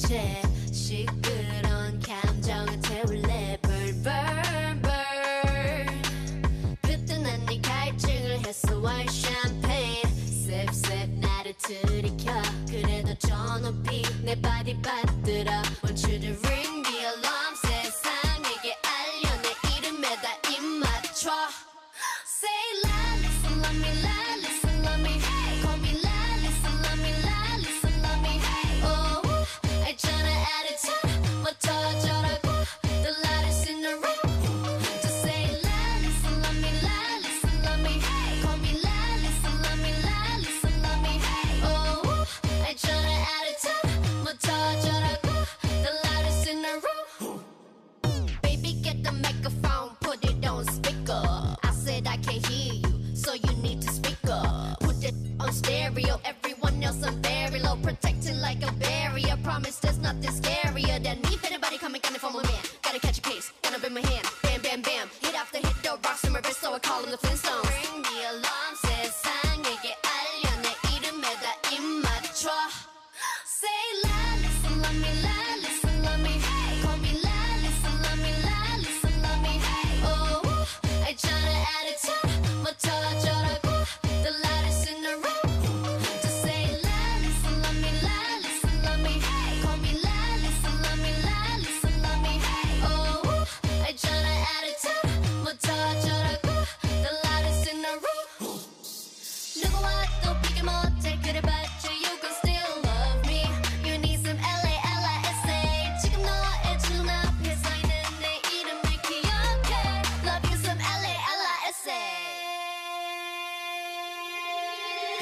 채 시끄런 감정은 태울래? Burn burn burn. 뜨거운 네 갈증을 해소할 샴페인 sip sip 나를 들이켜. 그래 더 높이 내 body 받들어. Want you to ring the alarm? 세상에게 알려. 내 이름에다 입 맞춰. real. Everyone else I'm very low, protected like a barrier. Promise there's nothing scarier than me. If anybody come and get it from a man, gotta catch a case, one up in my hand. Bam, bam, bam. Hit after hit, the rocks in my wrist, so I call him the Flintstone.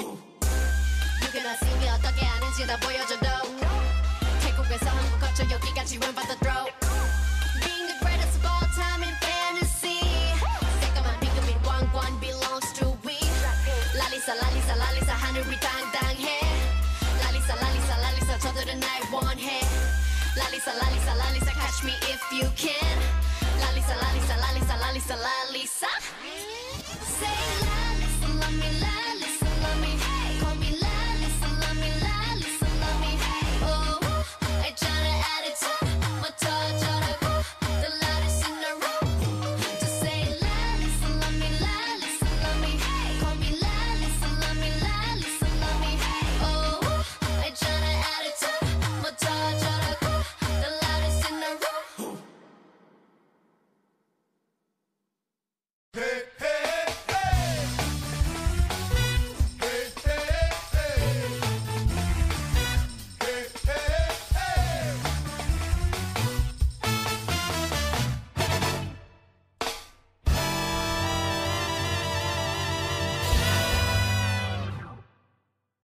누구나 see me 어떻게 하는지 다 보여줘 너